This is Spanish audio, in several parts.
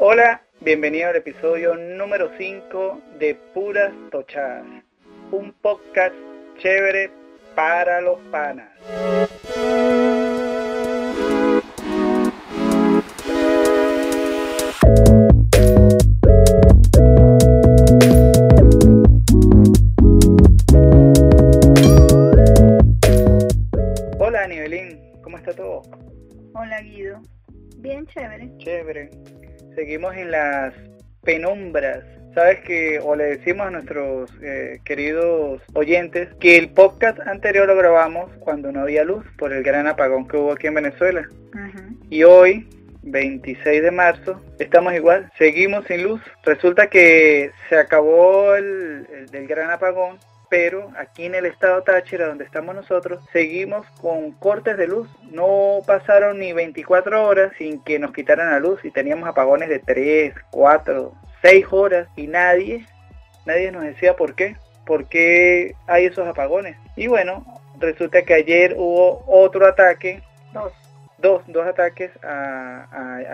Hola, bienvenido al episodio número 5 de Puras Tochadas, un podcast chévere para los panas. Hola, Nivelín, ¿cómo está todo? Hola Guido. Bien chévere. Chévere. Seguimos en las penumbras. Sabes que, o le decimos a nuestros eh, queridos oyentes, que el podcast anterior lo grabamos cuando no había luz por el gran apagón que hubo aquí en Venezuela. Y hoy, 26 de marzo, estamos igual, seguimos sin luz. Resulta que se acabó el, el del gran apagón, pero aquí en el estado Táchira, donde estamos nosotros, seguimos con cortes de luz. No pasaron ni 24 horas sin que nos quitaran la luz y teníamos apagones de 3, 4, 6 horas y nadie, nadie nos decía por qué, por qué hay esos apagones. Y bueno, resulta que ayer hubo otro ataque. Dos, dos ataques a,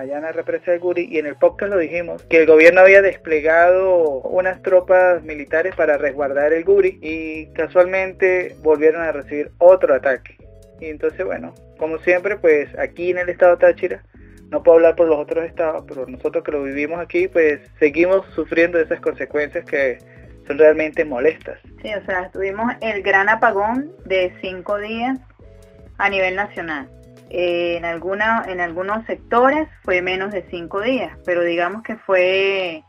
allá en la represa del Guri y en el podcast lo dijimos que el gobierno había desplegado unas tropas militares para resguardar el Guri y casualmente volvieron a recibir otro ataque. Y entonces bueno, como siempre pues aquí en el estado Táchira, no puedo hablar por los otros estados, pero nosotros que lo vivimos aquí pues seguimos sufriendo esas consecuencias que son realmente molestas. Sí, o sea, tuvimos el gran apagón de cinco días a nivel nacional. Eh, en, alguna, en algunos sectores fue menos de cinco días, pero digamos que fue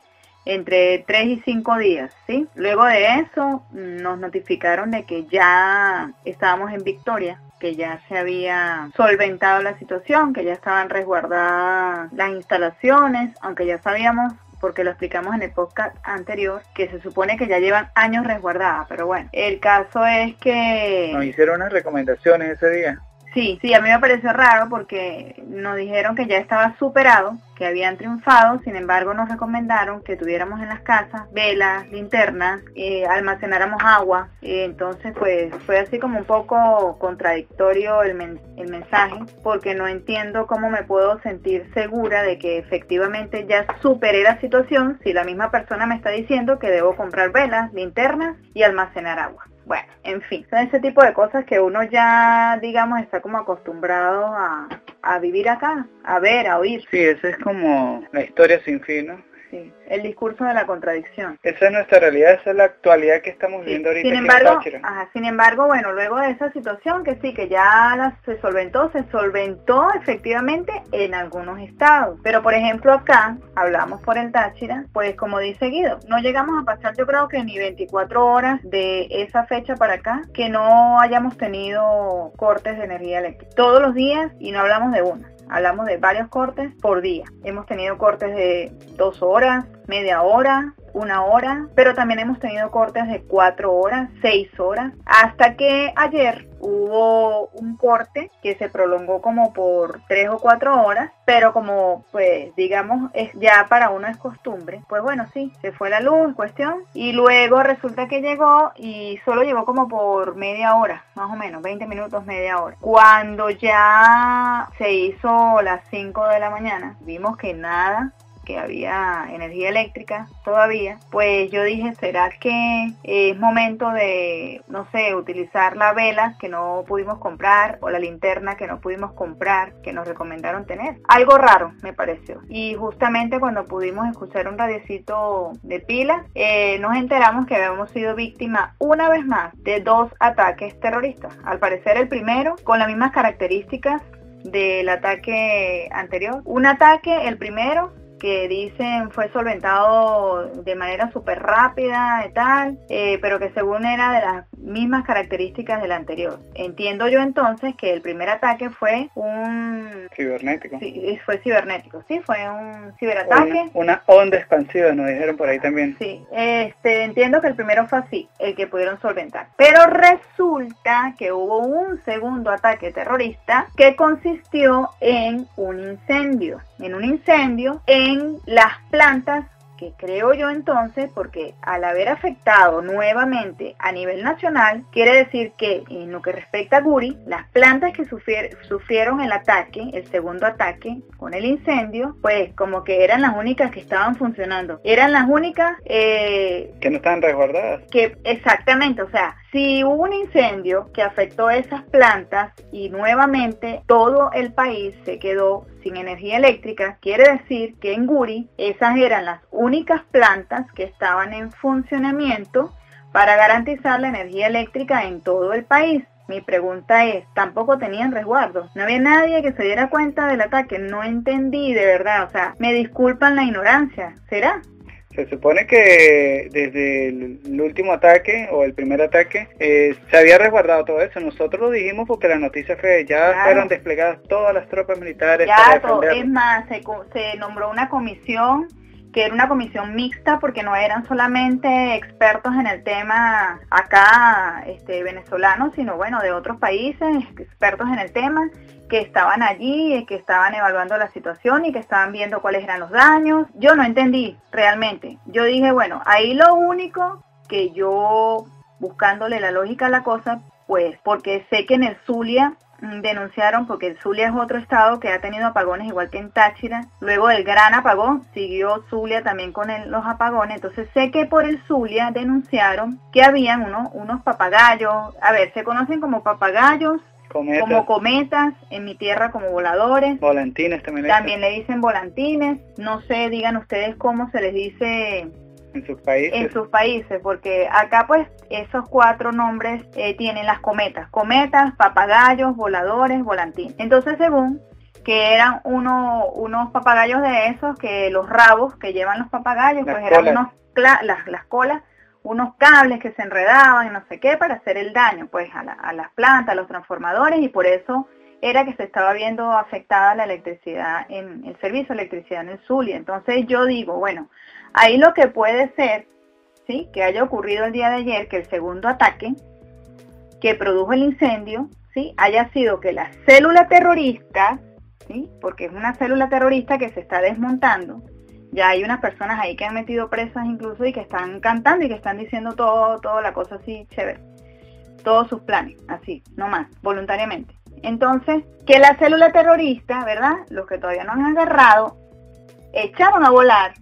entre tres y cinco días, ¿sí? Luego de eso nos notificaron de que ya estábamos en victoria, que ya se había solventado la situación, que ya estaban resguardadas las instalaciones, aunque ya sabíamos porque lo explicamos en el podcast anterior, que se supone que ya llevan años resguardadas, pero bueno, el caso es que... Nos hicieron unas recomendaciones ese día. Sí, sí, a mí me pareció raro porque nos dijeron que ya estaba superado, que habían triunfado, sin embargo nos recomendaron que tuviéramos en las casas velas, linternas, eh, almacenáramos agua, entonces pues fue así como un poco contradictorio el mensaje, porque no entiendo cómo me puedo sentir segura de que efectivamente ya superé la situación si la misma persona me está diciendo que debo comprar velas, linternas y almacenar agua. Bueno, en fin, son ese tipo de cosas que uno ya, digamos, está como acostumbrado a, a vivir acá, a ver, a oír. Sí, esa es como la historia sin fin, ¿no? Sí, el discurso de la contradicción. Esa es nuestra realidad, esa es la actualidad que estamos Sí, viviendo ahorita Sin en embargo, ajá, sin embargo, bueno, luego de esa situación que sí, que ya la- se solventó, se solventó efectivamente en algunos estados. Pero por ejemplo acá, hablamos por el Táchira, pues como dice Guido, no llegamos a pasar yo creo que ni 24 horas de esa fecha para acá que no hayamos tenido cortes de energía eléctrica. Todos los días y no hablamos de una. Hablamos de varios cortes por día. Hemos tenido cortes de dos horas, media hora, una hora, pero también hemos tenido cortes de cuatro horas, seis horas, hasta que ayer hubo un corte que se prolongó como por tres o cuatro horas, pero como pues digamos es ya para uno es costumbre, pues bueno sí, se fue la luz en cuestión y luego resulta que llegó y solo llegó como por media hora, más o menos, 20 minutos, media hora. Cuando ya se hizo las 5 de la mañana, vimos que nada que había energía eléctrica todavía, pues yo dije, ¿será que es momento de, no sé, utilizar la vela que no pudimos comprar o la linterna que no pudimos comprar, que nos recomendaron tener? Algo raro me pareció. Y justamente cuando pudimos escuchar un radiecito de pila, eh, nos enteramos que habíamos sido víctima una vez más de dos ataques terroristas. Al parecer el primero con las mismas características del ataque anterior. Un ataque, el primero, que dicen fue solventado de manera súper rápida y tal, eh, pero que según era de las mismas características del anterior. Entiendo yo entonces que el primer ataque fue un... Cibernético. sí, fue cibernético, sí, fue un ciberataque. Una, una onda expansiva, nos dijeron por ahí también. Sí, este, entiendo que el primero fue así, el que pudieron solventar. Pero resulta que hubo un segundo ataque terrorista que consistió en un incendio. En un incendio en las plantas que creo yo entonces, porque al haber afectado nuevamente a nivel nacional, quiere decir que en lo que respecta a Guri, las plantas que sufrieron el ataque, el segundo ataque con el incendio, pues como que eran las únicas que estaban funcionando. Eran las únicas... Eh, que no estaban resguardadas. Que exactamente, o sea, si hubo un incendio que afectó esas plantas y nuevamente todo el país se quedó sin energía eléctrica, quiere decir que en Guri esas eran las únicas plantas que estaban en funcionamiento para garantizar la energía eléctrica en todo el país. Mi pregunta es, tampoco tenían resguardo. No había nadie que se diera cuenta del ataque. No entendí de verdad. O sea, me disculpan la ignorancia. ¿Será? Se supone que desde el, último ataque o el primer ataque eh, se había resguardado todo eso. Nosotros lo dijimos porque la noticia fue ya fueron desplegadas todas las tropas militares. Ya, es más, se, se nombró una comisión que era una comisión mixta porque no eran solamente expertos en el tema acá este, venezolanos, sino bueno, de otros países, expertos en el tema, que estaban allí, que estaban evaluando la situación y que estaban viendo cuáles eran los daños. Yo no entendí realmente. Yo dije, bueno, ahí lo único que yo, buscándole la lógica a la cosa, pues porque sé que en el Zulia Mm, denunciaron porque el Zulia es otro estado que ha tenido apagones igual que en Táchira. Luego del gran apagón siguió Zulia también con los apagones. Entonces sé que por el Zulia denunciaron que habían unos, unos papagayos, a ver, se conocen como papagayos, como cometas, en mi tierra como voladores. Volantines también. También le dicen volantines. No sé, digan ustedes cómo se les dice en sus países. En sus países, porque acá pues esos cuatro nombres eh, tienen las cometas. Cometas, papagayos, voladores, volantín. Entonces según que eran uno, unos papagayos de esos, que los rabos que llevan los papagayos, pues eran unos las, las colas, unos cables que se enredaban y no sé qué para hacer el daño pues a, a las plantas, a los transformadores y por eso era que se estaba viendo afectada la electricidad en el servicio de electricidad en el Zulia. Entonces yo digo, bueno, Ahí lo que puede ser, ¿sí? que haya ocurrido el día de ayer, que el segundo ataque que produjo el incendio, ¿sí? haya sido que la célula terrorista, ¿sí? porque es una célula terrorista que se está desmontando, ya hay unas personas ahí que han metido presas incluso y que están cantando y que están diciendo todo, toda la cosa así chévere, todos sus planes, así, nomás, voluntariamente. Entonces, que la célula terrorista, ¿verdad? Los que todavía no han agarrado, echaron a volar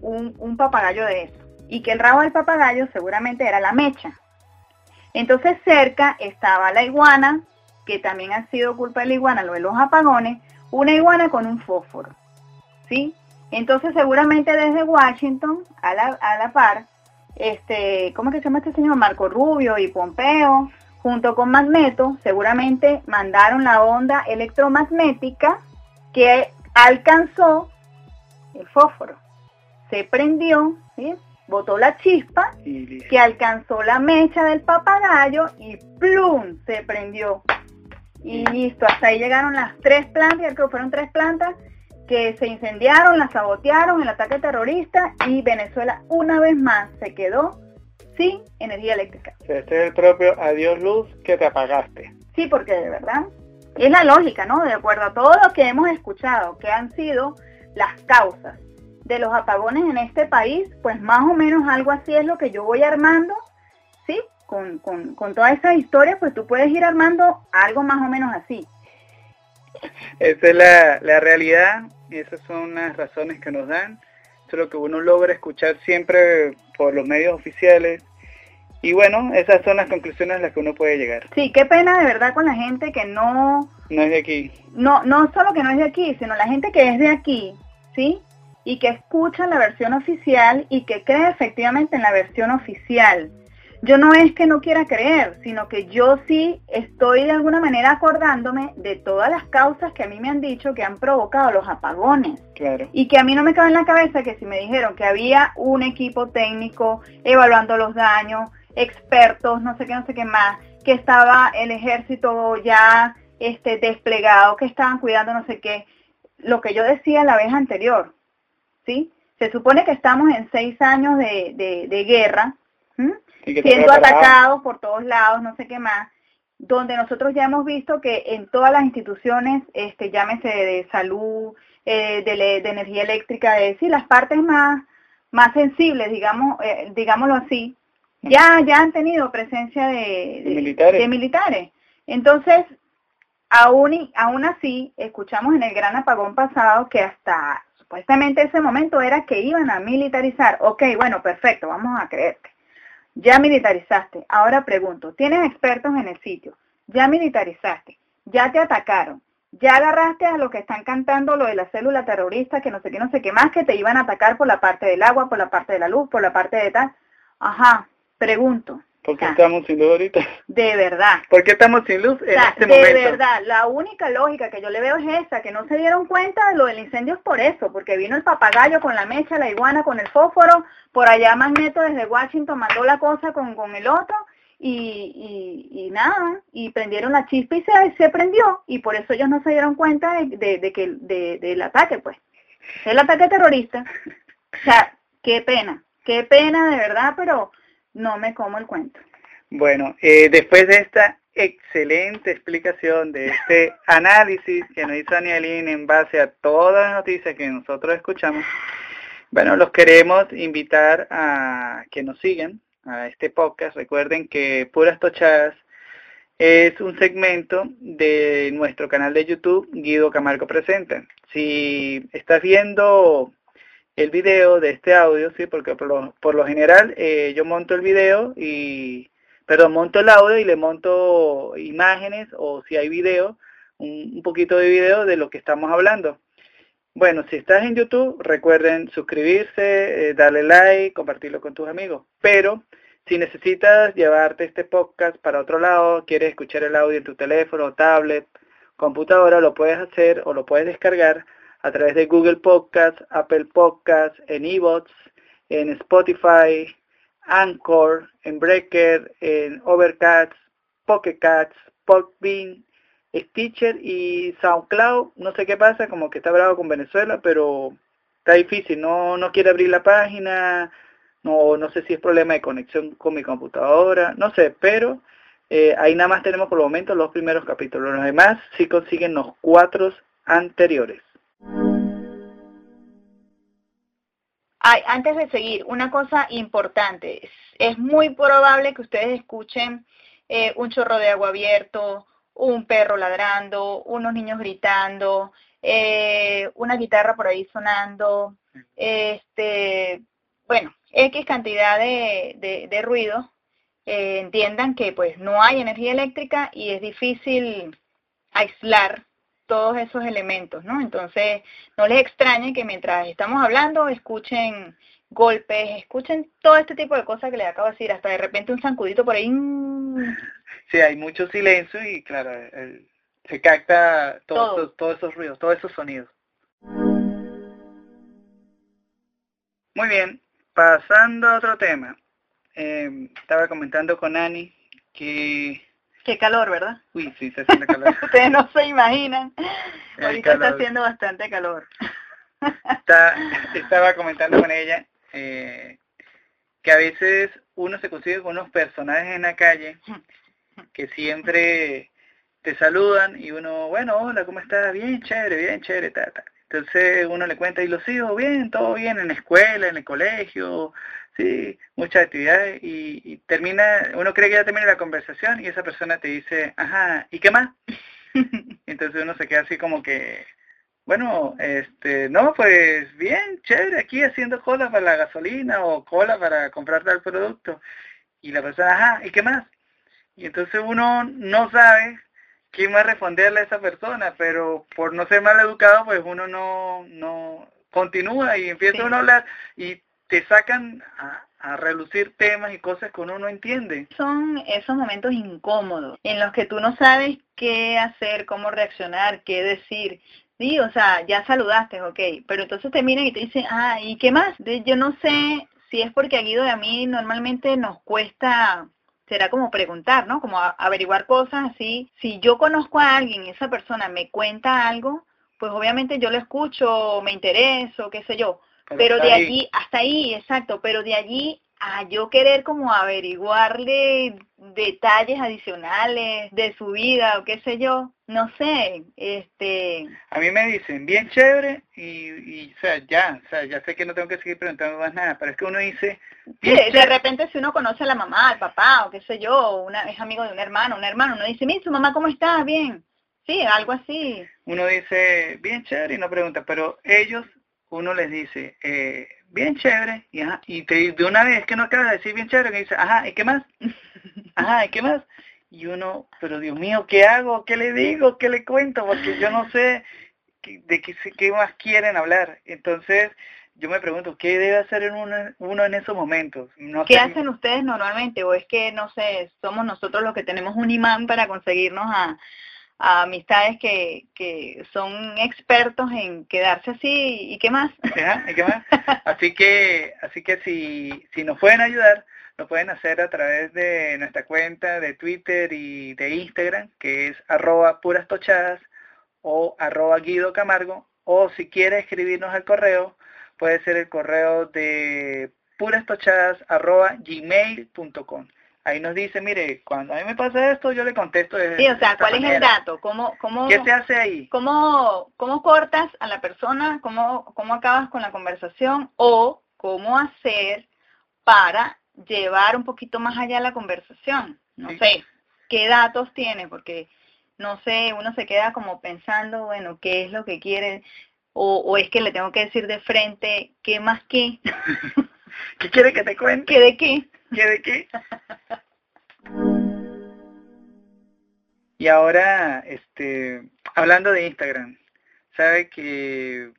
un, papagayo de eso. Y que el rabo del papagayo seguramente era la mecha. Entonces cerca estaba la iguana, que también ha sido culpa de la iguana, lo de los apagones, una iguana con un fósforo. ¿Sí? Entonces seguramente desde Washington, a la, a la par, este, ¿cómo que se llama este señor? Marco Rubio y Pompeo, junto con Magneto, seguramente mandaron la onda electromagnética que alcanzó el fósforo se prendió, botó la chispa que alcanzó la mecha del papagayo y ¡plum! se prendió. Y listo, hasta ahí llegaron las tres plantas, creo que fueron tres plantas que se incendiaron, las sabotearon, el ataque terrorista y Venezuela una vez más se quedó sin energía eléctrica. Este es el propio adiós luz que te apagaste. Sí, porque de verdad es la lógica, ¿no? De acuerdo a todo lo que hemos escuchado, que han sido las causas de los apagones en este país, pues más o menos algo así es lo que yo voy armando, ¿sí? Con, con, con toda esa historia, pues tú puedes ir armando algo más o menos así. Esa es la, la realidad y esas son las razones que nos dan. Eso es lo que uno logra escuchar siempre por los medios oficiales. Y bueno, esas son las conclusiones a las que uno puede llegar. Sí, qué pena de verdad con la gente que no... No es de aquí. No, no solo que no es de aquí, sino la gente que es de aquí, ¿sí? y que escucha la versión oficial y que cree efectivamente en la versión oficial. Yo no es que no quiera creer, sino que yo sí estoy de alguna manera acordándome de todas las causas que a mí me han dicho que han provocado los apagones. Claro. Y que a mí no me cabe en la cabeza que si me dijeron que había un equipo técnico evaluando los daños, expertos, no sé qué, no sé qué más, que estaba el ejército ya este, desplegado, que estaban cuidando no sé qué, lo que yo decía la vez anterior, ¿sí? Se supone que estamos en seis años de, guerra, siendo atacados por todos lados, no sé qué más, donde nosotros ya hemos visto que en todas las instituciones, este, llámese de salud, eh, de, energía eléctrica, de decir, las partes más, más sensibles, digamos, eh, digámoslo así, ya, ya han tenido presencia de, militares. de militares. Entonces, aún, aún así, escuchamos en el gran apagón pasado que hasta supuestamente ese momento era que iban a militarizar. Ok, bueno, perfecto, vamos a creerte. Ya militarizaste. Ahora pregunto, ¿tienes expertos en el sitio? Ya militarizaste. Ya te atacaron. Ya agarraste a los que están cantando lo de la célula terrorista, que no sé qué, no sé qué más, que te iban a atacar por la parte del agua, por la parte de la luz, por la parte de tal. Ajá, pregunto. ¿Por qué estamos sin luz ahorita? De verdad. ¿Por qué estamos sin luz en este de momento? De verdad, la única lógica que yo le veo es esa, que no se dieron cuenta de lo del incendio es por eso, porque vino el papagayo con la mecha, la iguana con el fósforo, por allá Magneto desde Washington mandó la cosa con, con el otro, y, y, nada, y prendieron la chispa y se, se prendió, y por eso ellos no se dieron cuenta de, de, que de, del ataque, pues, el ataque terrorista. O sea, qué pena, qué pena de verdad, pero no me como el cuento. Bueno, eh, después de esta excelente explicación, de este análisis que nos hizo Anielín en base a todas las noticias que nosotros escuchamos, bueno, los queremos invitar a que nos sigan a este podcast. Recuerden que Puras Tochadas es un segmento de nuestro canal de YouTube, Guido Camargo Presenta. Si estás viendo el video de este audio, sí, porque por lo, por lo general eh, yo monto el video y, perdón, monto el audio y le monto imágenes o si hay video, un, poquito de video de lo que estamos hablando. Bueno, si estás en YouTube, recuerden suscribirse, eh, darle like, compartirlo con tus amigos. Pero si necesitas llevarte este podcast para otro lado, quieres escuchar el audio en tu teléfono, tablet, computadora, lo puedes hacer o lo puedes descargar a través de Google Podcast, Apple Podcast, en eBots, en Spotify, Anchor, en Breaker, en Overcast, Pocket Cats, Podbean, Stitcher y SoundCloud. No sé qué pasa, como que está bravo con Venezuela, pero está difícil. No, no quiere abrir la página. No, no sé si es problema de conexión con mi computadora. No sé, pero eh, ahí nada más tenemos por el momento los primeros capítulos. Los demás sí consiguen los cuatro anteriores. Antes de seguir, una cosa importante. Es muy probable que ustedes escuchen eh, un chorro de agua abierto, un perro ladrando, unos niños gritando, eh, una guitarra por ahí sonando, este, bueno, X cantidad de, ruido. Eh, entiendan que pues no hay energía eléctrica y es difícil aislar todos esos elementos, ¿no? Entonces, no les extrañe que mientras estamos hablando escuchen golpes, escuchen todo este tipo de cosas que les acabo de decir, hasta de repente un zancudito por ahí. Mm. Sí, hay mucho silencio y claro, se capta todos esos ruidos, todos esos sonidos. Muy bien, pasando a otro tema. Eh, estaba comentando con Ani que Qué calor, ¿verdad? Uy, sí, se hace calor. Ustedes no se imaginan. Ahorita está haciendo bastante calor. estaba comentando con ella eh, que a veces uno se consigue con unos personajes en la calle que siempre te saludan y uno, bueno, hola, ¿cómo estás? Bien, chévere, bien, chévere, ta, Entonces uno le cuenta, y los hijos, bien, todo bien, en la escuela, en el colegio, sí, muchas actividades y, termina, uno cree que ya termina la conversación y esa persona te dice, ajá, ¿y qué más? Entonces uno se queda así como que, bueno, este, no, pues bien, chévere, aquí haciendo cola para la gasolina o cola para comprar tal producto. Y la persona, ajá, ¿y qué más? Y entonces uno no sabe quién va a responderle a esa persona, pero por no ser mal educado, pues uno no, no continúa y empieza uno a hablar y te sacan a, relucir temas y cosas que uno no entiende. Son esos momentos incómodos en los que tú no sabes qué hacer, cómo reaccionar, qué decir. Sí, o sea, ya saludaste, ok, pero entonces te miran y te dicen, ah, ¿y qué más? Yo no sé si es porque a Guido y a mí normalmente nos cuesta será como preguntar, ¿no? Como averiguar cosas así. Si yo conozco a alguien y esa persona me cuenta algo, pues obviamente yo lo escucho, me intereso, qué sé yo. Pero, de allí, hasta ahí, exacto, pero de allí a yo querer como averiguarle detalles adicionales de su vida o qué sé yo, no sé, este... A mí me dicen, bien chévere, y, y o sea, ya, o sea, ya sé que no tengo que seguir preguntando más nada, pero es que uno dice... de repente si uno conoce a la mamá, al papá, o qué sé yo, una, es amigo de un hermano, un hermano, uno dice, mira, su mamá, ¿cómo está? Bien. Sí, algo así. Uno dice, bien chévere, y no pregunta, pero ellos, uno les dice, eh, bien chévere, y, ajá, y te, de una vez que no acaba de decir bien chévere, que dice, ajá, ¿y qué más? Ajá, ¿y qué más? Y uno, pero Dios mío, ¿qué hago? ¿Qué le digo? ¿Qué le cuento? Porque yo no sé de qué, qué más quieren hablar. Entonces, yo me pregunto, ¿qué debe hacer uno, uno en esos momentos? No ¿Qué hacen ustedes normalmente? ¿O es que, no sé, somos nosotros los que tenemos un imán para conseguirnos a, a amistades que, que son expertos en quedarse así y qué más? ¿y qué más? Así que, así que si, si nos pueden ayudar, lo pueden hacer a través de nuestra cuenta de Twitter y de Instagram, que es arroba puras tochadas o arroba Guido Camargo, o si quiere escribirnos al correo, puede ser el correo de purastochadas arroba gmail.com. Ahí nos dice, mire, cuando a mí me pasa esto, yo le contesto de Sí, o sea, ¿cuál es el dato? ¿Cómo, cómo, ¿Qué se hace ahí? ¿Cómo, cómo cortas a la persona? ¿Cómo, ¿Cómo acabas con la conversación? ¿O cómo hacer para llevar un poquito más allá la conversación. No sé, ¿qué datos tiene? Porque, no sé, uno se queda como pensando, bueno, ¿qué es lo que quiere? O, o es que le tengo que decir de frente, ¿qué más qué? ¿Qué quiere que te cuente? ¿Qué de qué? ¿Qué de qué? y ahora, este, hablando de Instagram, sabe que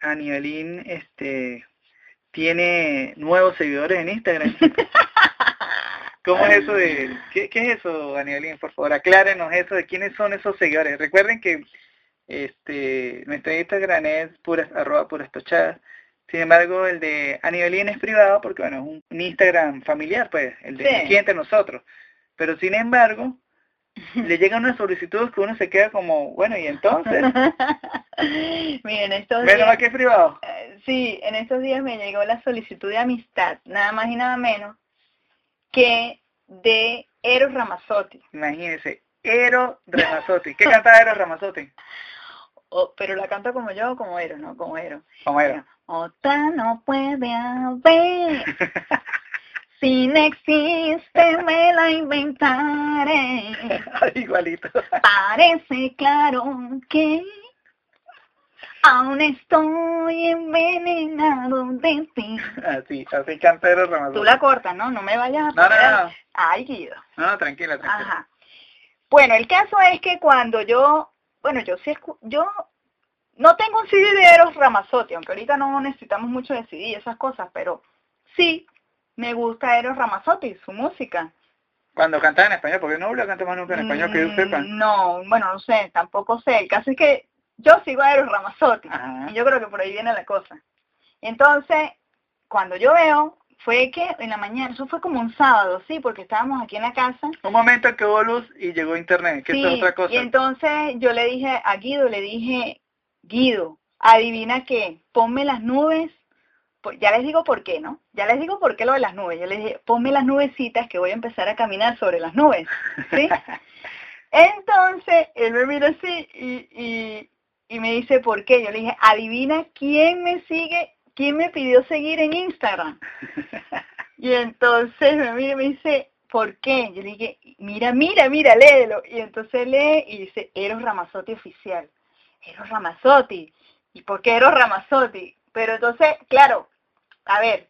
a nivelín, este, tiene nuevos seguidores en Instagram. ¿Cómo es eso de, qué, es eso, Danielín? Por favor, aclárenos eso de quiénes son esos seguidores. Recuerden que este nuestro Instagram es puras, arroba puras tochadas. Sin embargo, el de Anielín es privado porque, bueno, es un, Instagram familiar, pues, el de aquí entre nosotros. Pero, sin embargo, le llegan unas solicitudes que uno se queda como, bueno, ¿y entonces? Miren, estos días... que es privado? Eh, sí, en estos días me llegó la solicitud de amistad, nada más y nada menos, que de Eros Ramazzotti. Imagínese, Eros Ramazzotti. ¿Qué canta Eros Ramazzotti? Pero la canta como yo o como Eros, ¿no? Como Eros. Como Eros. Otra no puede haber. Si no existe, me la inventaré. Igualito. Parece claro que aún estoy envenenado de ti. Así, así cantero Ramazón. Tú la cortas, ¿no? No me vayas a poner... No, no, no. Ay, Guido. No, no, tranquila, tranquila. Ajá. Bueno, el caso es que cuando yo, bueno, yo sí, yo no tengo un CD de Eros Ramazzotti, aunque ahorita no necesitamos mucho de CD y esas cosas, pero sí me gusta Eros Ramazzotti, su música. Cuando cantaba en español, porque no lo canta más nunca en español que yo sepa. Mm, no, bueno, no sé, tampoco sé. El caso es que yo sigo a Eros Ramazzotti y yo creo que por ahí viene la cosa. Entonces, cuando yo veo, fue que en la mañana, eso fue como un sábado, sí, porque estábamos aquí en la casa. Un momento que hubo luz y llegó internet, que es otra cosa. Y entonces yo le dije a Guido, le dije, Guido, adivina qué, ponme las nubes pues, ya les digo por qué, ¿no? Ya les digo por qué lo de las nubes. Yo les dije, ponme las nubecitas que voy a empezar a caminar sobre las nubes, ¿sí? Entonces, él me mira así y, y, me dice, ¿por qué? Yo le dije, adivina quién me sigue, quién me pidió seguir en Instagram. Y entonces me mira y me dice, ¿por qué? Yo le dije, mira, mira, mira, léelo. Y entonces lee y dice, Eros Ramazotti oficial. Eros Ramazotti. ¿Y por qué Eros Ramazotti? Pero entonces, claro, a ver,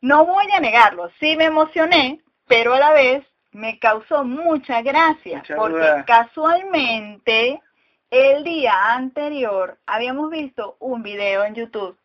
no voy a negarlo, sí me emocioné, pero a la vez me causó mucha gracia, porque casualmente el día anterior habíamos visto un video en YouTube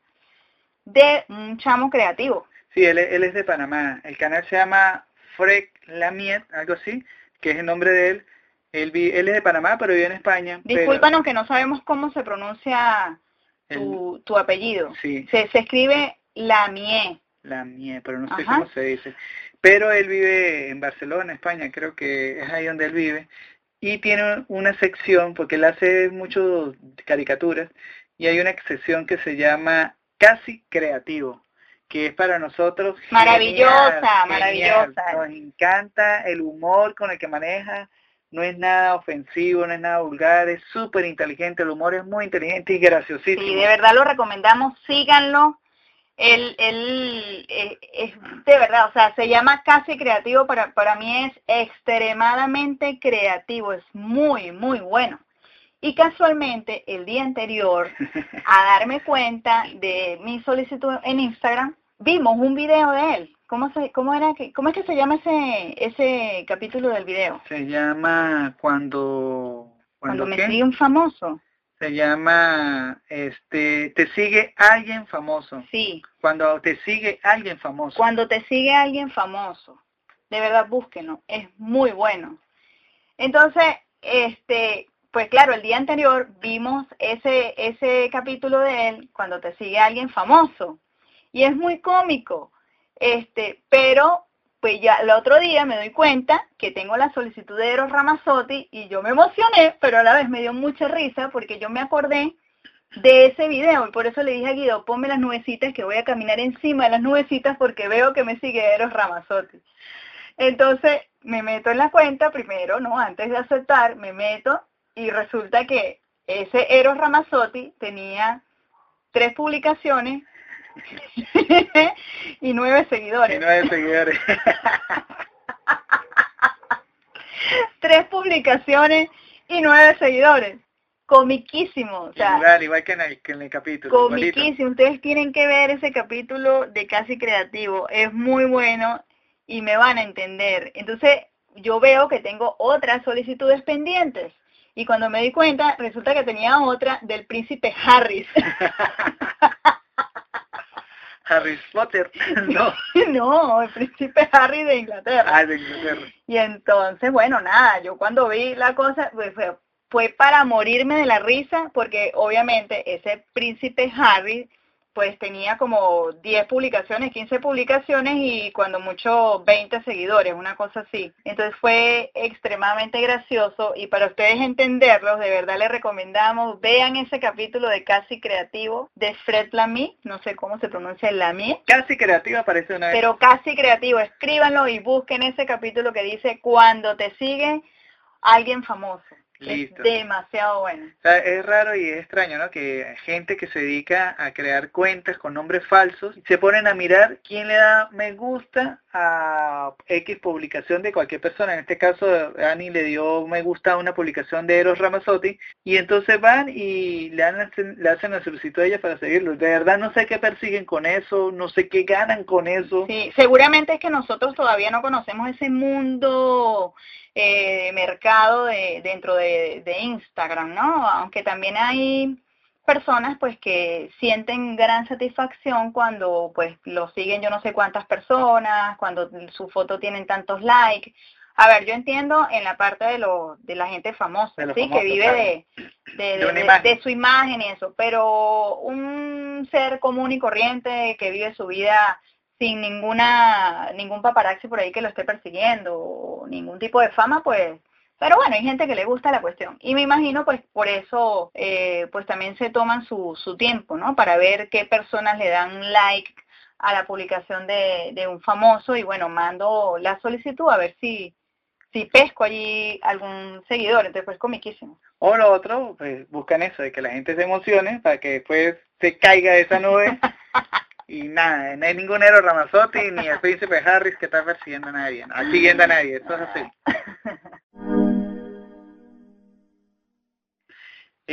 de un chamo creativo. Sí, él, es de Panamá. El canal se llama Frek Lamiet, algo así, que es el nombre de él. Él, él es de Panamá, pero vive en España. Discúlpanos que no sabemos cómo se pronuncia tu, tu apellido. Sí. Se, se escribe la Mie. La Mie, pero no sé cómo se dice. Pero él vive en Barcelona, España, creo que es ahí donde él vive. Y tiene una sección, porque él hace muchas caricaturas, y hay una sección que se llama Casi Creativo, que es para nosotros maravillosa, genial, maravillosa. Genial. Nos encanta el humor con el que maneja, no es nada ofensivo, no es nada vulgar, es súper inteligente, el humor es muy inteligente y graciosísimo. Sí, de verdad lo recomendamos, síganlo. Él, él eh, es de verdad, o sea, se llama casi creativo, para, para mí es extremadamente creativo, es muy, muy bueno. Y casualmente, el día anterior, a darme cuenta de mi solicitud en Instagram, vimos un video de él. ¿Cómo, se, cómo, era ¿Cómo es que se llama ese, ese capítulo del video? Se llama Cuando... Cuando, me sigue un famoso. Se llama, este, te sigue alguien famoso. Sí. Cuando te sigue alguien famoso. Cuando te sigue alguien famoso. De verdad, búsquenlo. Es muy bueno. Entonces, este, pues claro, el día anterior vimos ese, ese capítulo de él cuando te sigue alguien famoso. Y es muy cómico. Este, pero pues ya el otro día me doy cuenta que tengo la solicitud de Eros Ramazzotti y yo me emocioné, pero a la vez me dio mucha risa porque yo me acordé de ese video y por eso le dije a Guido, ponme las nubecitas que voy a caminar encima de las nubecitas porque veo que me sigue Eros Ramazzotti. Entonces me meto en la cuenta primero, ¿no? Antes de aceptar, me meto y resulta que ese Eros Ramazzotti tenía tres publicaciones y nueve seguidores. Y nueve seguidores. tres publicaciones y nueve seguidores. Comiquísimo. O sea, igual, igual que en el, que en el capítulo. Comiquísimo. igualito. Ustedes tienen que ver ese capítulo de Casi Creativo. Es muy bueno y me van a entender. Entonces, yo veo que tengo otras solicitudes pendientes. Y cuando me di cuenta, resulta que tenía otra del príncipe Harris. Harry Potter, no. no, el príncipe Harry de Inglaterra. Ah, de Inglaterra. Y entonces, bueno, nada, yo cuando vi la cosa, pues fue, fue para morirme de la risa, porque obviamente ese príncipe Harry pues tenía como 10 publicaciones, 15 publicaciones y cuando mucho 20 seguidores, una cosa así. Entonces fue extremadamente gracioso y para ustedes entenderlos, de verdad les recomendamos, vean ese capítulo de Casi Creativo de Fred Lamy, no sé cómo se pronuncia Lamy. Casi Creativo aparece una vez. Pero Casi Creativo, escríbanlo y busquen ese capítulo que dice cuando te sigue alguien famoso. Listo. Es demasiado bueno. O sea, es raro y es extraño, ¿no? Que gente que se dedica a crear cuentas con nombres falsos se ponen a mirar quién le da me gusta a X publicación de cualquier persona. En este caso, Ani le dio me gusta a una publicación de Eros Ramazzotti y entonces van y le, han, le hacen la solicitud a ella para seguirlo. De verdad no sé qué persiguen con eso, no sé qué ganan con eso. Sí, seguramente es que nosotros todavía no conocemos ese mundo eh, mercado de, dentro de, de Instagram, ¿no? Aunque también hay personas pues que sienten gran satisfacción cuando pues lo siguen yo no sé cuántas personas, cuando su foto tienen tantos likes. A ver, yo entiendo en la parte de lo de la gente famosa, De sí, famosos, que vive claro. de, de, De de- de su imagen y eso, pero un ser común y corriente que vive su vida sin ninguna ningún paparazzi por ahí que lo esté persiguiendo o ningún tipo de fama, pues pero bueno, hay gente que le gusta la cuestión. Y me imagino, pues, por eso, eh, pues también se toman su, su tiempo, ¿no? Para ver qué personas le dan like a la publicación de, de un famoso y bueno, mando la solicitud a ver si, si pesco allí algún seguidor. Entonces, pues, comiquísimo. O lo otro, pues buscan eso, de que la gente se emocione para que después se caiga de esa nube y nada, no hay ningún héroe Ramazotti ni el príncipe Harris que está persiguiendo a nadie, no, siguiendo a nadie, eso es así.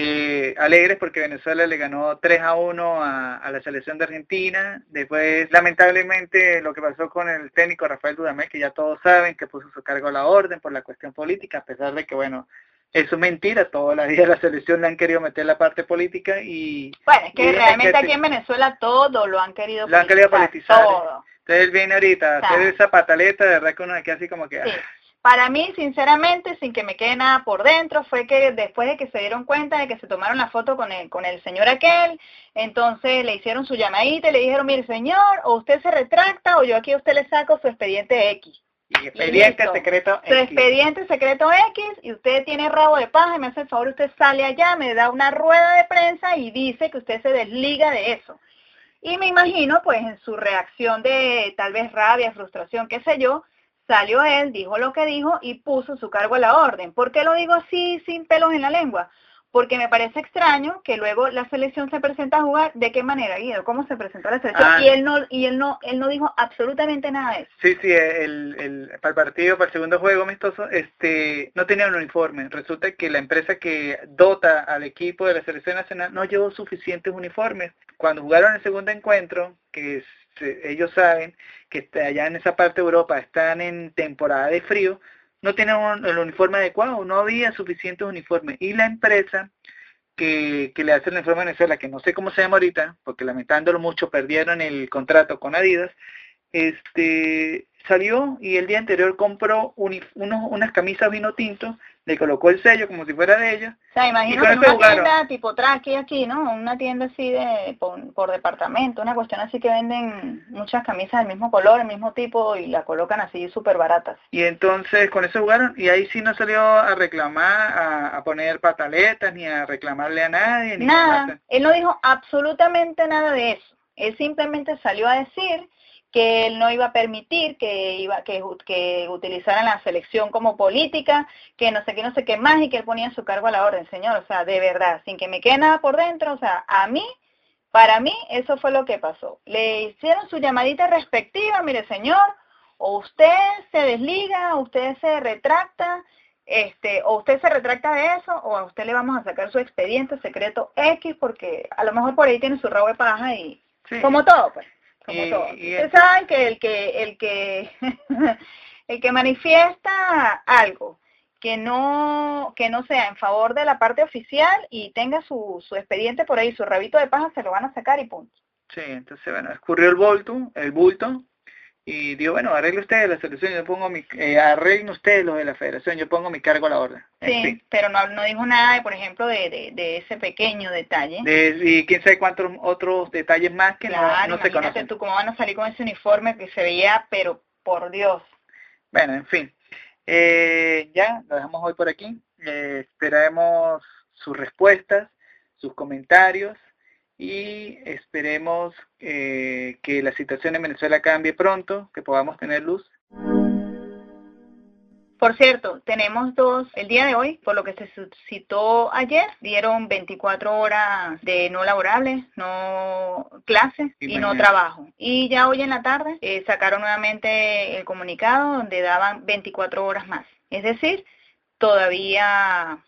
Eh, alegres porque Venezuela le ganó 3 a 1 a, a la selección de Argentina. Después, lamentablemente, lo que pasó con el técnico Rafael Dudamel, que ya todos saben que puso su cargo a la orden por la cuestión política, a pesar de que, bueno, es mentira, toda la vida la selección le han querido meter la parte política y Bueno, es que realmente aquí en Venezuela todo lo han querido Lo han querido politizar. Todo. entonces él viene ahorita a hacer esa pataleta, de verdad que uno así como que... Sí. ah, Para mí, sinceramente, sin que me quede nada por dentro, fue que después de que se dieron cuenta de que se tomaron la foto con el, con el señor aquel, entonces le hicieron su llamadita y le dijeron, mire señor, o usted se retracta o yo aquí a usted le saco su expediente X. y expediente Listo. secreto Su X. expediente secreto X y usted tiene rabo de paja y me hace el favor, usted sale allá, me da una rueda de prensa y dice que usted se desliga de eso. Y me imagino, pues, en su reacción de tal vez rabia, frustración, qué sé yo, salió él, dijo lo que dijo y puso su cargo a la orden. ¿Por qué lo digo así, sin pelos en la lengua? Porque me parece extraño que luego la selección se presenta a jugar de qué manera Guido cómo se presentó la selección ah. y él no y él no él no dijo absolutamente nada de eso. Sí sí el, el para el partido para el segundo juego amistoso este no tenía un uniforme. Resulta que la empresa que dota al equipo de la selección nacional no llevó suficientes uniformes. Cuando jugaron el segundo encuentro que ellos saben que allá en esa parte de Europa están en temporada de frío no tenían el uniforme adecuado, no había suficientes uniformes. Y la empresa que, que le hace el uniforme a Venezuela, que no sé cómo se llama ahorita, porque lamentándolo mucho perdieron el contrato con Adidas, este salió y el día anterior compró unos, unas camisas vino tinto le colocó el sello como si fuera de ella. O sea, imagínate una tienda tipo Traki aquí, ¿no? Una tienda así de por, departamento, una cuestión así que venden muchas camisas del mismo color, el mismo tipo y la colocan así súper baratas. Y entonces con eso jugaron y ahí sí no salió a reclamar, a, poner pataletas ni a reclamarle a nadie. Ni nada, él no dijo absolutamente nada de eso. Él simplemente salió a decir que él no iba a permitir que iba que, que utilizaran la selección como política, que no sé qué, no sé qué más, y que él ponía su cargo a la orden, señor, o sea, de verdad, sin que me quede nada por dentro, o sea, a mí, para mí, eso fue lo que pasó. Le hicieron su llamadita respectiva, mire, señor, o usted se desliga, o usted se retracta, este, o usted se retracta de eso, o a usted le vamos a sacar su expediente secreto X, porque a lo mejor por ahí tiene su rabo de paja y como todo, pues como todo. Ustedes saben que el que, el que, el que manifiesta algo que no, que no sea en favor de la parte oficial y tenga su, su expediente por ahí, su rabito de paja, se lo van a sacar y punto. Sí, entonces bueno, escurrió el bulto, el bulto, y digo, bueno, arregle ustedes la solución, yo pongo mi, eh, arreglen ustedes lo de la federación, yo pongo mi cargo a la orden. Sí, pero no, no dijo nada, por ejemplo, de, de, ese pequeño detalle. De, y quién sabe cuántos otros detalles más que no, no se conocen. tú cómo van a salir con ese uniforme que se veía, pero por Dios. Bueno, en fin. Eh, ya, lo dejamos hoy por aquí. Eh, esperaremos sus respuestas, sus comentarios y esperemos eh, que la situación en Venezuela cambie pronto, que podamos tener luz. Por cierto, tenemos dos, el día de hoy, por lo que se suscitó ayer, dieron 24 horas de no laborables, no clases y, no trabajo. Y ya hoy en la tarde eh, sacaron nuevamente el comunicado donde daban 24 horas más. Es decir, todavía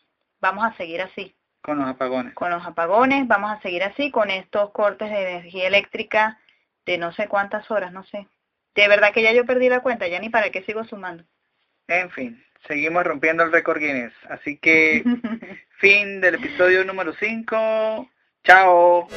vamos a seguir así. Con los apagones. Con los apagones, vamos a seguir así, con estos cortes de energía eléctrica de no sé cuántas horas, no sé. De verdad que ya yo perdí la cuenta, ya ni para qué sigo sumando. En fin, seguimos rompiendo el récord Guinness. Así que, fin del episodio número 5. Chao.